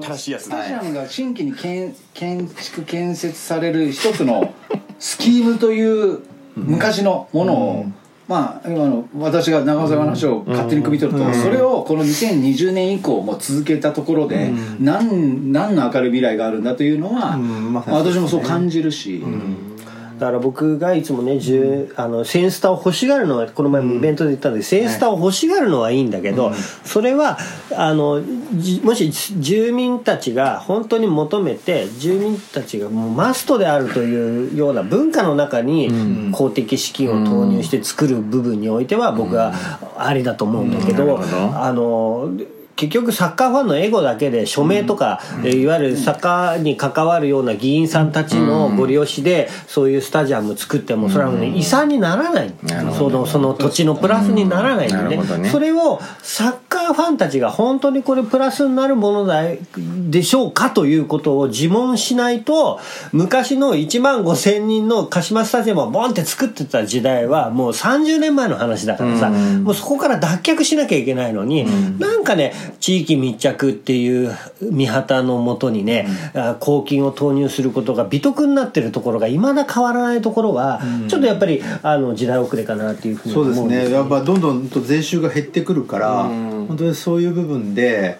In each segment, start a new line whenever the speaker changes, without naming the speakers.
正しいやつ
スタジアムが新規に建建築建設される一つの スキームという昔のものを、まあ今の私が長尾さんの話を勝手に汲み取ると、それをこの2020年以降も続けたところで、何何の明るい未来があるんだというのは、私もそう感じるし、
だから僕がいつもね、じゅあのセンスターを欲しがるのはこの前もイベントで言ったんで、センスターを欲しがるのはいいんだけど、それはあのじもし住民たちが本当に求めて住民たちがもうマストであるというような文化の中に公的資金を投入して作る部分においては僕はありだと思うんだけど、あの結局サッカーファンのエゴだけで署名とか、えーいわゆるサッカーに関わるような議員さんたちのご利用しでそういうスタジアム作ってもそれはね遺産にならない。そのその土地のプラスにならないんで
ね。
それをサッカーファンたちが本当にこれプラスになるものだでしょうかということを自問しないと昔の1万5千人の鹿島スタジアムをボンって作ってた時代はもう30年前の話だからさもうそこから脱却しなきゃいけないのになんかね地域密着っていう見旗のもとにねあ公金を投入することが美徳になってるところがいまだ変わらないところはちょっとやっぱりあの時代遅れかなっていうふうに
そう
思うん
ですね。やっぱどんどんと税収が減ってくるから本当にそういう部分で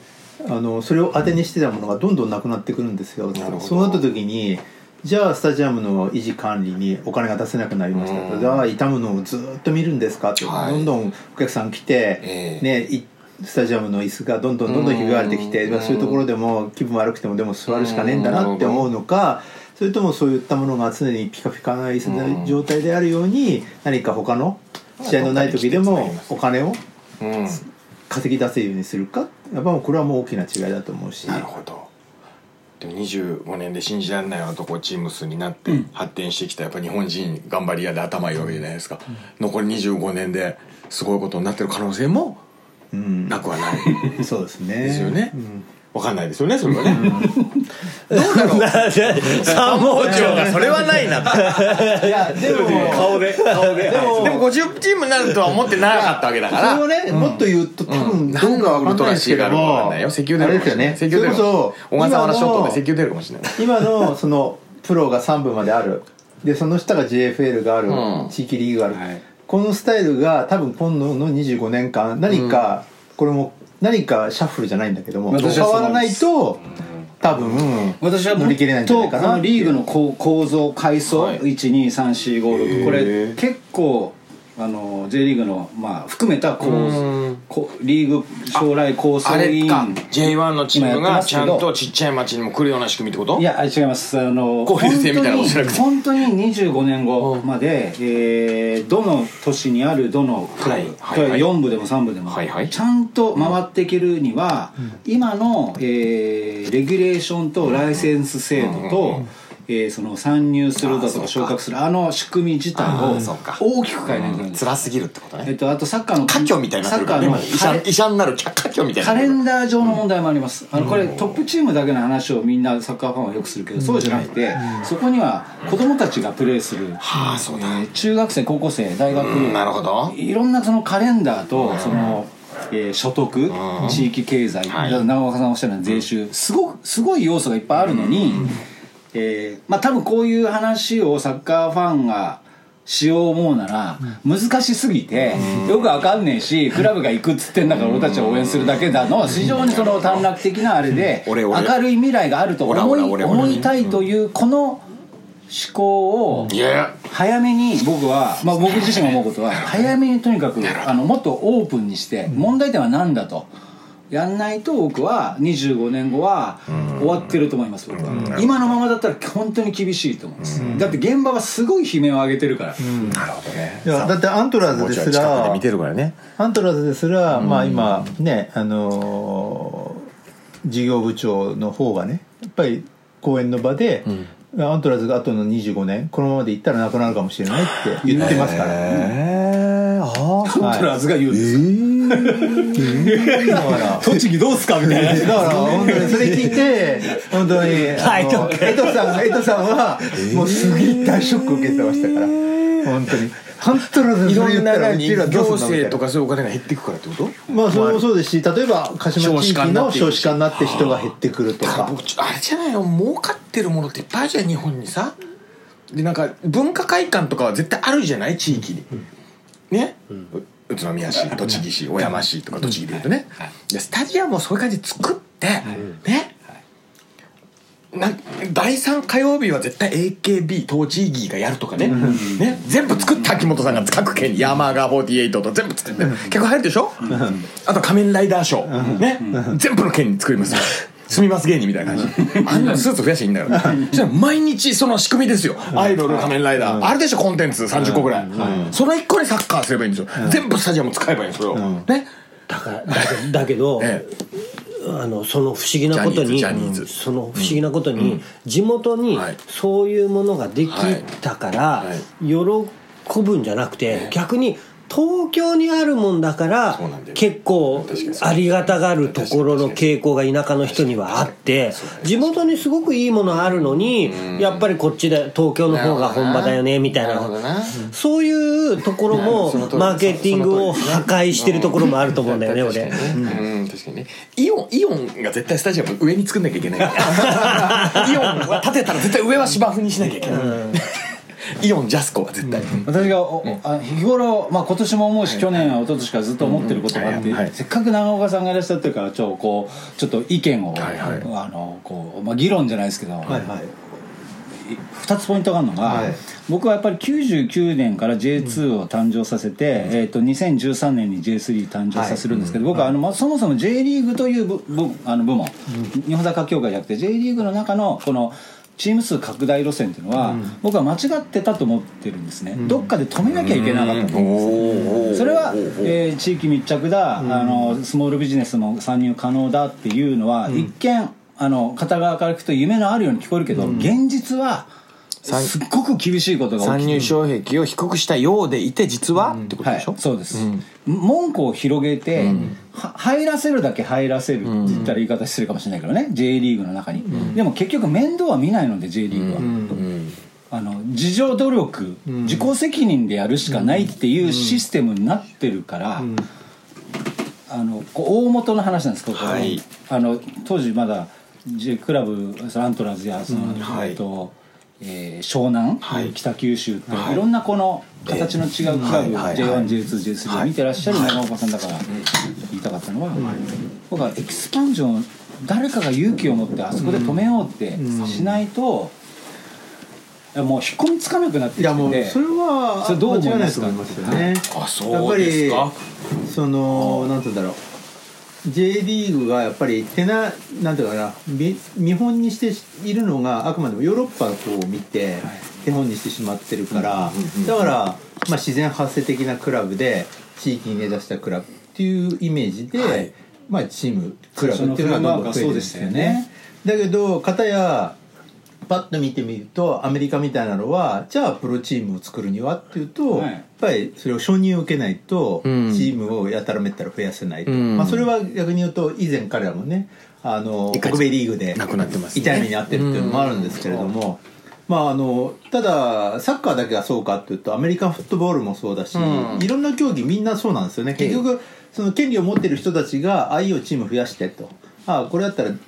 あのそれを当てにしてたものがどんどんなくなってくるんですよ。そうなった時にじゃあスタジアムの維持管理にお金が出せなくなりましたとじゃあ傷むのをずっと見るんですか？って、
はい。
どんどんお客さん来て、
ええ。
ねいスタジアムの椅子がどんどんどんどんひび割れてきてまあそういうところでも気分悪くてもでも座るしかねえんだなって思うのかそれともそういったものが常にピカピカな椅子の状態であるように何か他の試合のない時でもお金を
うん
稼ぎ出せるようにするか？やっぱもうこれはもう大きな違いだと思うし。
なるほど。でも25年で信じられないようなとこチーム数になって発展してきたやっぱ日本人頑張り屋で頭いいわけじゃないですか、残り25年ですごいことになってる可能性も
うん。
なくはない。
そうですね。
ですよね、
うん
わかんないですよねそれはね、どうだろう。
参謀長
が。それはないな。
いやでも
顔で顔で。でもでも50チームになるとは思ってなかったわけだから。
それをね、もっと言うと多分どん
がウルトラシーがあるかわかん
も
ないよ。石油出るかもしれない。石油出る小笠原諸島で石
今の
油出るかもしれない。
今のそのプロが3部まである。でその下が JFL がある、
うん。
地域リーグがある、
はい。
このスタイルが多分今度の25年間何か、これも何かシャッフルじゃないんだけども変わらないと多分
私は
乗り切れないんじゃないかなっていう。
リーグの構構造階層、
はい。
12345これ結構あの J リーグの、まあ、含めた構
うん。
こリーグ将来構想
あれ
委員
か。J1 のチームがちゃんとちっちゃい町にも来るような仕組みってこと？
いやあ違います。あの
交流戦みたいなことじゃなくて。
本当に本当に25年後まで、えーどの都市にあるどのクラブ、
はいはいはい。
4部でも3部でも、
はいはい。
ちゃんと回っていけるには、今の、えーレギュレーションとライセンス制度と、えーその参入するだとか昇格するあの仕組み自体を大きく変えないといけないん
辛すぎるってことね。
えっと、あとサッカーの
家居みたいにな
サッカーの
医者医者になる家居みたいな
カレンダー上の問題もあります、あのこれトップチームだけの話をみんなサッカーファンはよくするけど、そうじゃなくて、そこには子供たちがプレーする、
はあそうだ。
えー中学生高校生大学、
うんなるほど。
いろんなそのカレンダーとその、えー所得、地域経済、
はい。
長岡さんおっしゃるような税収すごくすごい要素がいっぱいあるのに、えーまあ多分こういう話をサッカーファンがしよう思うなら難しすぎてよくわかんねえしクラブが行くっつってんだから俺たちは応援するだけだの非常にその短絡的なあれで明るい未来があると思いたいというこの思考を早めに僕は、まあ、僕自身が思うことは早めにとにかくあのもっとオープンにして問題点は何だとやんないと僕は25年後は終わってると思います僕は。今のままだったら本当に厳しいと思います。だって現場はすごい悲鳴を上げてるから。
なるほどね。
いやだってアントラーズですら
見てるからね。
アントラーズですら、まあ今ねあのー事業部長の方がねやっぱり講演の場で、アントラーズが後の25年このままでいったらなくなるかもしれないって言ってますから、
へえああ
コントラーズが言うんです
から
栃木どうすかみたいな
だから本当にそれ聞いて本当に
はい
江戸さん江戸さんはもうすげえ大ショック受けてましたから。本当に。本当に
いろんな行政とかそういうお金が減っていくからってこと？
まあそれもそうですし例えば鹿島地域の少子化になって人が減ってくるとか。
あれじゃないの儲かってるものっていっぱいあるじゃん日本にさ。でなんか文化会館とかは絶対あるじゃない？地域に。ね、う宇都宮市栃木市小山市とか栃木でいうとね、でスタジアムをそういう感じで作って、ねな第3火曜日は絶対 AKB 当地議がやるとかね,、ね。全部作った秋元さんが各県に山川48と全部作って、結構入るでしょ、あと仮面ライダーショー、ね、全部の県に作りますよ住みます芸人みたいな感じ。あんなスーツ増やしていいんだよ。そしたら毎日その仕組みですよ。アイドル仮面ライダー。あるでしょコンテンツ。30個ぐらい。その1個にサッカーすればいいんですよ。全部スタジアム使えばいいんですよ。ね。
だからだけだけど、
え
あのその不思議なことにその不思議なことに、地元に
はい。
そういうものができたから、
はい。
喜ぶんじゃなくて、逆に東京にあるもんだから結構ありがたがるところの傾向が田舎の人にはあって地元にすごくいいものあるのにやっぱりこっちで東京の方が本場だよねみたいな。そういうところも マーケティングを破壊してるところもあると思うんだよね俺。
うん。確かにね。イオンイオンが絶対スタジアム上に作んなきゃいけない イオンは建てたら絶対上は芝生にしなきゃいけないイオンジャスコは絶対。
私がおあ日頃、まあ、今年も思うし、去年は一昨年からずっと思ってることがあって、せっかく長岡さんがいらっしゃってるからちょこうちょっと意見を、あのこうまあ、議論じゃないですけど、
はいはい。
2つポイントがあるのが、
はい。
僕はやっぱり99年から J2 を誕生させて、えー、と2013年に J3 誕生させるんですけど、僕はあの、まあ、そもそも J リーグという部部あの部門、日本サッカー協会じゃなくて J リーグの中のこのチーム数拡大路線っていうのは、僕は間違ってたと思ってるんですね、どっかで止めなきゃいけなかったと思うん。ですそれは、えー地域密着だ、あのスモールビジネスも参入可能だっていうのは、一見あの片側から聞くと夢のあるように聞こえるけど、現実はすっごく厳しいことが
参入障壁を低くしたようでいて実はってこと
はい
でしょ、
そうです、門戸を広げて、は入らせるだけ入らせるって言ったら言い方失礼かもしれないけどね、J リーグの中に、でも結局面倒は見ないので J リーグは、あの自助努力、自己責任でやるしかないっていうシステムになってるから、あの大元の話なんですけど、
はい。
あの当時まだ J クラブアントラーズやその、
はい。
えっとえー湘南、
はい。
北九州って、
はい。
い、ろんなこの形の違うクラブ、
えーはいはい。
J1J2J3 を見てらっしゃる長岡さんだから言いたかったのは、僕はエキスパンジョンを誰かが勇気を持ってあそこで止めようってしないと、いやもう引っ込みつかなくなってきて
いやもう
て
それは
それどう思い
間違いない
ますか
と思いますよね。
あそう
やっぱり
ですか
そのなんて言うんだろう J リーグがやっぱり手ななんていうかなみ見本にしているのがあくまでもヨーロッパの方を見て手本にしてしまってるからだから、まあ、自然発生的なクラブで地域に根ざしたクラブっていうイメージで、
はい。
まあ、チームクラブっていうのがどんどん増えてるんですよね。だけど片やパッと見てみるとアメリカみたいなのはじゃあプロチームを作るにはっていうと、
はい。
やっぱりそれを承認を受けないとチ
うん。
ームをやたらめったら増やせないと、
うん。
まあ、それは逆に言うと以前彼らもねあの
一回
北米リーグで
なくなってますね。
痛い目に遭ってるっていうのもあるんですけれども、まああのただサッカーだけがそうかっていうとアメリカンフットボールもそうだし、
うん。
いろんな競技みんなそうなんですよね。結局その権利を持ってる人たちがああいいよチーム増やしてと。ああこれだったらふ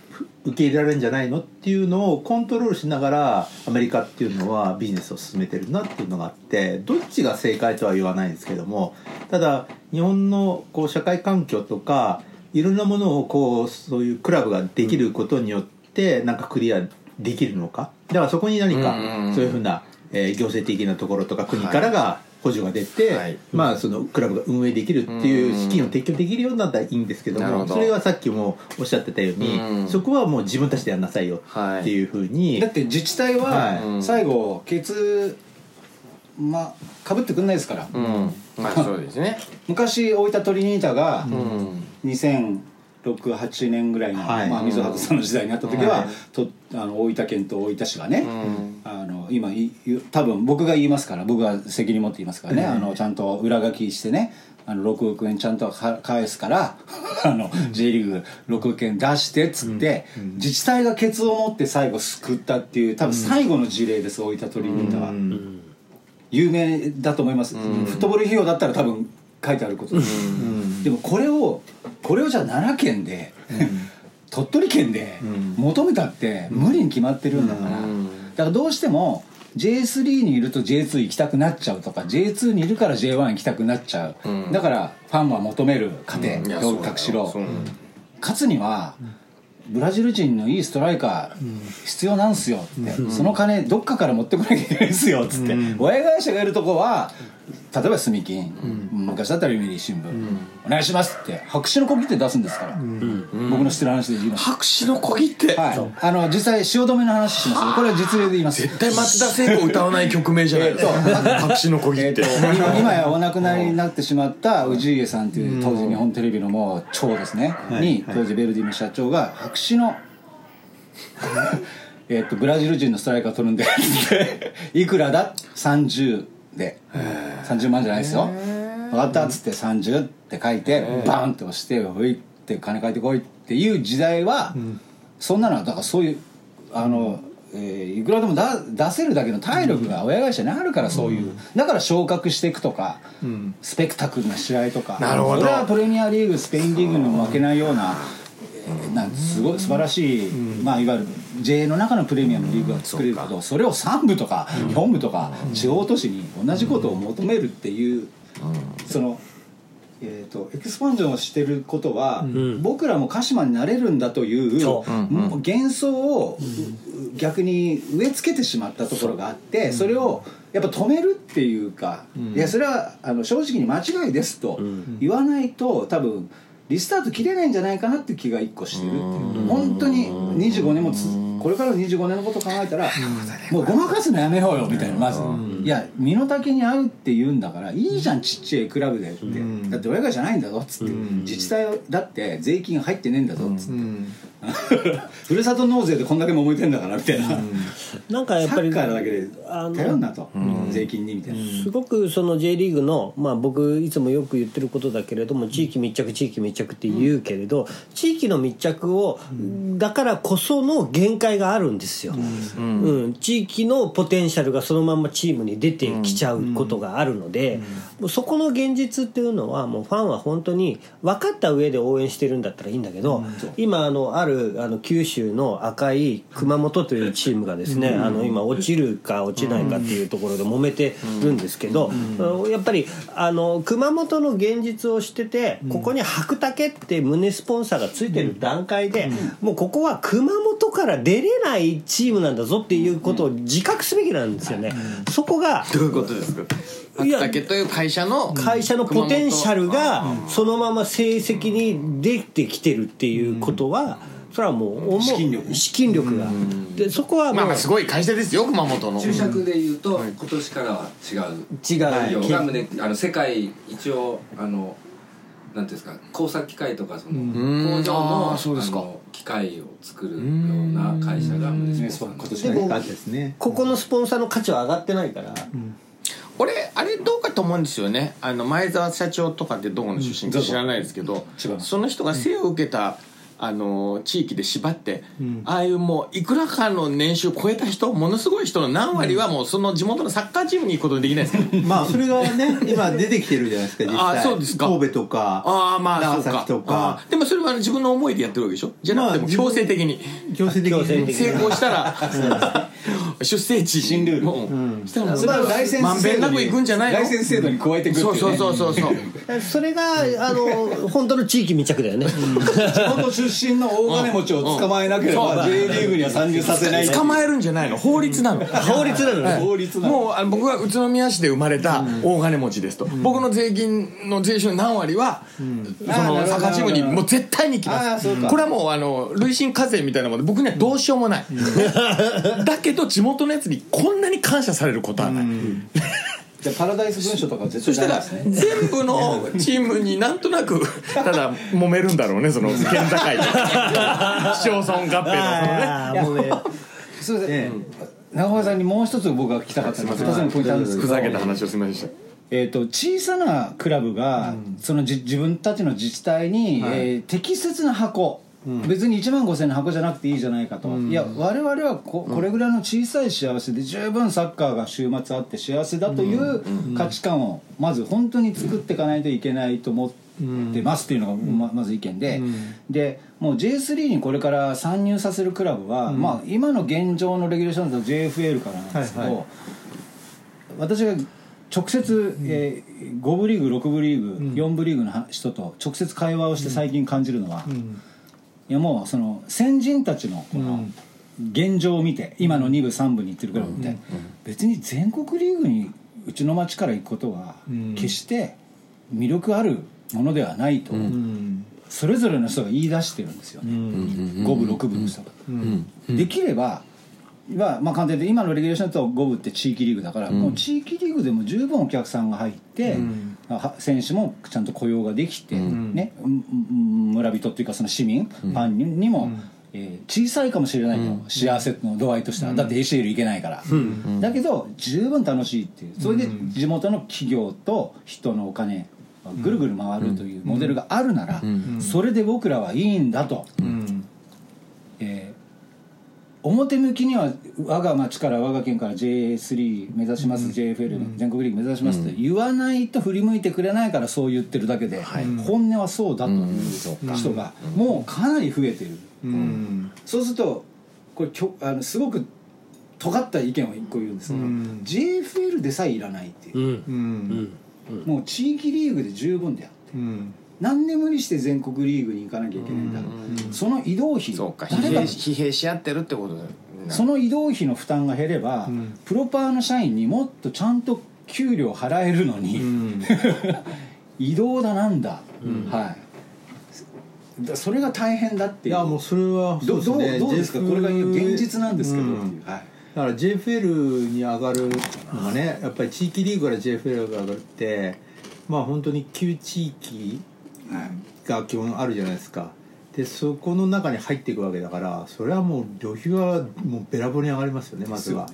受け入れられるんじゃないのっていうのをコントロールしながらアメリカっていうのはビジネスを進めてるなっていうのがあってどっちが正解とは言わないんですけどもただ日本のこう社会環境とかいろんなものをこうそういうクラブができることによってなんかクリアできるのか。だからそこに何か
うん。
そういうふうな、えー行政的なところとか国からが補助が出て、
はい。
まあそのクラブが運営できるっていう資金を提供できるようになったらいいんですけ
ど。
もそれはさっきもおっしゃってたように、
うん。
そこはもう自分たちでやんなさいよっていうふうに、
だって自治体
はい。
は最後ケツまあかぶってくんないですから、
うん。まあそうですね。
昔大分トリニータが
うん。
2006-8年ぐらいの、
はい。
まあ、水畑さんの時代にあった時は、とあの大分県と大分市がね、
うん。
あの今いい多分僕が言いますから僕が責任持って言いますからね、あのちゃんと裏書きしてね。あの6億円ちゃんとは返すから あの J リーグ6億円出してっつって、自治体がケツを持って最後救ったっていう多分最後の事例です、大分トリニータは。有名だと思います、フットボール費用だったら多分書いてあることです、でもこれをこれをじゃあ奈良県で、鳥取県で求めたって無理に決まってるんだから、だからどうしても J3 にいると J2 行きたくなっちゃうとか J2 にいるから J1 行きたくなっちゃう、だからファンは求める過程
いや
どう隠しろ勝つにはブラジル人のいいストライカー必要なんすよって、その金どっかから持ってこなきゃいけないんすよっつって、親会社がいるとこは例えば住金、昔だったら読売新聞、お願いしますって白紙のコピって出すんですから、僕の知ってる話で言います、
白紙の小切手？
はい、あの実際汐留の話しますよ。これは実例で言います。
絶対松田聖子歌わない曲名じゃないですか。白紙の小切手。
えーと今今やお亡くなりになってしまった氏家さんという当時日本テレビのもう長ですね、に当時ベルディの社長が白紙の えっとブラジル人のストライカー取るんでって いくらだ？30で30万じゃないですよ。分かったっつって30って書いてバーンって押して「ほい」って金返ってこいっていう時代は、そんなのはだからそういうあの、えーいくらでもだ出せるだけの体力が親会社にあるからそういう、だから昇格していくとか、スペクタクルな試合とか
なるほど。
それはプレミアリーグスペインリーグにも負けないような,、えーなんすごい素晴らしい、まあいわゆる J の中のプレミアムリーグが作れるけどそれを3部とか4部とか地方都市に同じことを求めるっていう、その。えー、とエクスパンジョンをしてることは、僕らも鹿島になれるんだという
そう。
もう幻想を、逆に植え付けてしまったところがあってそれをやっぱ止めるっていうか、いやそれはあの正直に間違いですと言わないと多分リスタート切れないんじゃないかなって気が一個してるっていう本当に25年もつこれからの25年のこと考えたらもうごまかすのやめようよみたいなまず。いや身の丈に合うって言うんだからいいじゃんちっちゃいクラブでって。だって親会社ないんだぞっつって。自治体だって税金入ってねえんだぞっつって ふるさと納税でこんだけ揉めてんだからみたいな。
なんかやっぱり
サッカーだけで頼んなと。税金にみたいな。
すごくその J リーグの、まあ、僕いつもよく言ってることだけれども地域密着地域密着って言うけれど、地域の密着を、だからこその限界があるんですよ、うん。地域のポテンシャルがそのままチームに出てきちゃうことがあるので、もうそこの現実っていうのはもうファンは本当に分かった上で応援してるんだったらいいんだけど、今あのあるあの九州の赤い熊本というチームがですね、あの今落ちるか落ちないかっていうところで揉めてるんですけど、やっぱりあの熊本の現実を知ってて、ここに白竹って胸スポンサーがついてる段階で、もうここは熊本から出れないチームなんだぞっていうことを自覚すべきなんですよね。そこが
どういうことですか？
いや
秋竹という会社の
会社のポテンシャルがそのまま成績に出てきてるっていうことはそれはもう
資金力。
資金力が。でそこは
まあまあすごい会社ですよ熊本の。
注釈で言うと、今年からは違う。
違
内容
う
が胸あの世界一応あのなんていうんですか工作機械とかその
ん。
工場の
そうですか。
機械を作るような会社が胸スポンサー
今年
でも
感じですね。
ここのスポンサーの価値は上がってないから。
俺あれどうかと思うんですよね。あの前澤社長とかってどこの出身か知らないですけど、その人が生を受けた、あの地域で縛って、ああいうもういくらかの年収超えた人ものすごい人の何割はもうその地元のサッカーチームに行くことできないですか？
まあそれがね今出てきてるじゃないですか実際。
あそうですか。
神戸とか
ああまあそうか。
長崎とか。
でもそれは自分の思いでやってるわけでしょ？じゃなくても
まあ
強制的に
強制的に。
強制的に。
成功したら 出生地。新ルール、うん、したらもう
それはライセン
まんべんなく
ス制度に
行くんじゃないの？
ライセンス制度に加えていくっていう、ね、
そうそう。そうそうそ
れがあの本当の地域密着だよね。
地元出身の大金持ちを捕まえなければ J リーグには参入させない。
捕まえるんじゃないの？法律なの。
法律なのね。
法律なの。
もうあの僕は宇都宮市で生まれた大金持ちですと、僕の税金の税収の何割は、そのサッカーチームにもう絶対に行きます。
あーそうか。
これはもうあの累進課税みたいなもの。で僕にはどうしようもない、だけど地元のやつにこんなに感謝されることはない、
じゃあパラダイス文書とか絶
そしたら
対ダメですね。
全部のチームになんとなく ただ揉めるんだろうねその県境で。市町村合併のそのね。
あーもうね
すいません、
え
長岡さんにもう一つ僕が聞きたかったのが2つのポイントあるんですけど。
ふざけた話をすみませんでした。
えー、と小さなクラブが、そのじ自分たちの自治体に、
はい。
えー適切な箱別に1万5000の箱じゃなくていいじゃないかと、いや我々はここれぐらいの小さい幸せで十分サッカーが週末あって幸せだという価値観をまず本当に作っていかないといけないと思ってますっていうのがままず意見で、でもう J3 にこれから参入させるクラブは、まあ、今の現状のレギュレーションだと JFL からなんですけど、
はいはい。
私が直接、えー、5部リーグ6部リーグ、4部リーグの人と直接会話をして最近感じるのは、いやもうその先人たちのこの現状を見て今の2部3部に行ってるクラブを見て、別に全国リーグにうちの町から行くことは決して魅力あるものではないと、それぞれの人が言い出してるんですよね、5部6部の人が。できればまあ、まあ簡単に言うと今のレギュレーションだと5部って地域リーグだから、もう地域リーグでも十分お客さんが入って、は選手もちゃんと雇用ができて、ね、うんうん村人っていうかその市民、ファンににも、えー小さいかもしれないと、幸せの度合いとしては、だって ACL 行けないから、だけど十分楽しいっていうそれで地元の企業と人のお金ぐるぐる回るというモデルがあるなら、それで僕らはいいんだと。えー表向きには我が町から我が県から J3 目指します、JFL 全国リーグ目指しますって言わないと振り向いてくれないからそう言ってるだけで、本音はそうだという人がもうかなり増えてる、
うん。
そうするとこれきょあのすごく尖った意見を一個言うんですけど、
うん。
JFL でさえいらないっていう、
うん。
うん
もう地域リーグで十分であって
うん
なんで無理して全国リーグに行かなきゃいけないんだ、その移動費。
そうか。疲
誰が
弊疲弊し合ってるってことだよ。
その移動費の負担が減れば、
ん。
プロパーの社員にもっとちゃんと給料払えるのに、
うん。
移動だなんだ、はい。だそれが大変だっていう。
いやもうそれは
どどう
そうですね。
どうですか？これが現実なんですけど、
う。ん。
はい。
だから JFL に上がるのがねやっぱり地域リーグから JFL が上がるってまあ本当に旧地域が基本あるじゃないですか。でそこの中に入っていくわけだからそれはもう旅費はもうべらぼうに上がりますよねまずは。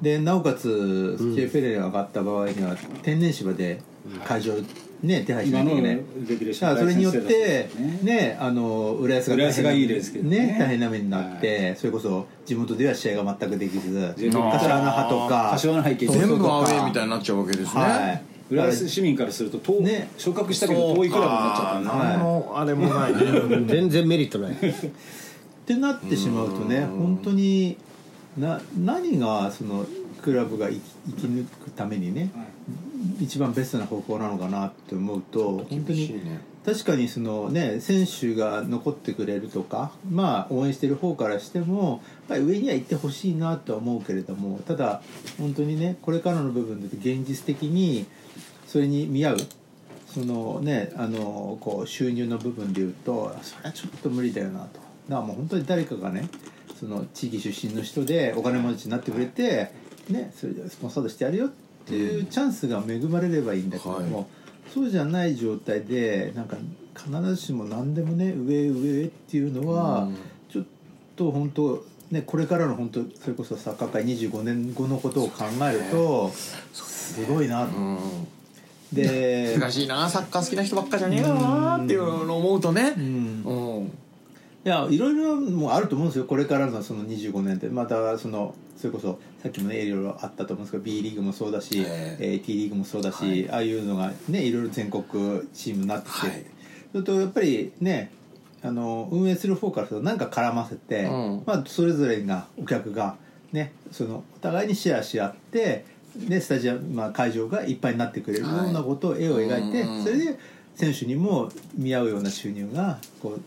でね。
でなおかつ JFL に上がった場合には天然芝で会場ね手配しなきゃいけない。それによって
ね。
ねあの浦安が
浦安がいいですけどね。
大変な目になって、それこそ地元では試合が全くできず柏の葉とか
全部アウェーみたいになっちゃうわけですね、
はい
浦安市民からすると遠、
ね。
昇格したけど遠いクラブになっちゃったんだ。
はい
何のあれもないね。
うん。全然メリットない。
ってなってしまうとね本当にな何がそのクラブが生き生き抜くためにね、一番ベストな方法なのかなって思うと本当に確かにそのね選手が残ってくれるとかまあ応援してる方からしてもやっぱり上には行ってほしいなとは思うけれどもただ本当にねこれからの部分で現実的にそれに見合う？そのねあのこう収入の部分でいうとそれはちょっと無理だよなと。だからもう本当に誰かがねその地域出身の人でお金持ちになってくれてねそれでスポンサードしてやるよっていうチャンスが恵まれればいいんだけども、
はい。
そうじゃない状態でなんか必ずしも何でもね上へ上へっていうのは、ちょっと本当ねこれからの本当それこそサッカー界25年後のことを考えるとすごいな。と。
うん
で
難しいなサッカー好きな人ばっかじゃねえかなっていうのを思うとね。
ん。
うん。
いやいろいろもうあると思うんですよ。これからのその25年って。またそのそれこそさっきもねいろいろあったと思うんですけど B リーグもそうだし、
え
え。ー T リーグもそうだし、
はい。
ああいうのがねいろいろ全国チームになってきて、
はい。
それとやっぱりねあの運営する方からすると何か絡ませて、
うん。
まあ、それぞれがお客がねそのお互いにシェアし合ってでスタジアム、まあ、会場がいっぱいになってくれるようなことを絵を描いて、
うん。
それで選手にも見合うような収入がこう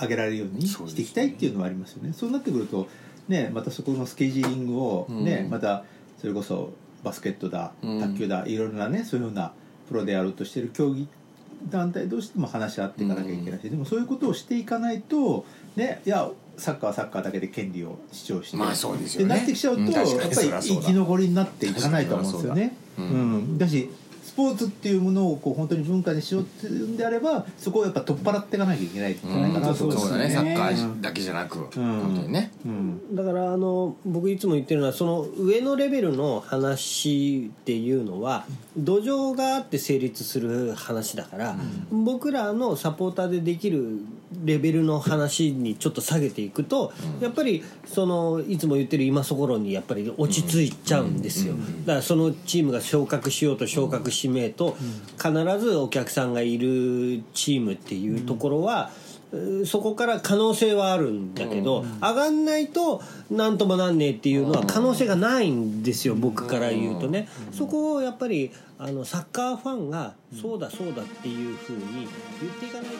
上げられるようにしていきたいっていうのはありますよね。そうなってくるとねまたそこのスケジーリングをね、
うん。
またそれこそバスケットだ
うん。
卓球だ、いろいろなねそういうようなプロでやろうとしてる競技団体同士でも話し合っていかなきゃいけないし、でもそういうことをしていかないとねいやサッカーはサッカーだけで権利を主張して、
まあそうですよね。
なってきちゃうと、やっぱり生き残りになっていかないと思うんですよね。
う
ん。だしスポーツっていうものをこう本当に文化にしようっていうんであればそこをやっぱ取っ払っていかなきゃいけないんじゃないかな。と
そう
思います
だね。サッカ
う
ーだけじゃなく、本当にね。
うん。
だからあの僕いつも言ってるのはその上のレベルの話っていうのは土壌があって成立する話だから、僕らのサポーターでできるレベルの話にちょっと下げていくと、やっぱりそのいつも言ってる今そころにやっぱり落ち着いちゃうん。ですよ、だからそのチームが昇格しようと昇格しめえと必ずお客さんがいるチームっていうところは、えーそこから可能性はあるんだけど、上がんないとなんともなんねえっていうのは可能性がないんですよ、僕から言うとね、そこをやっぱりあのサッカーファンがそうだそうだっていうふうに言っていかないと。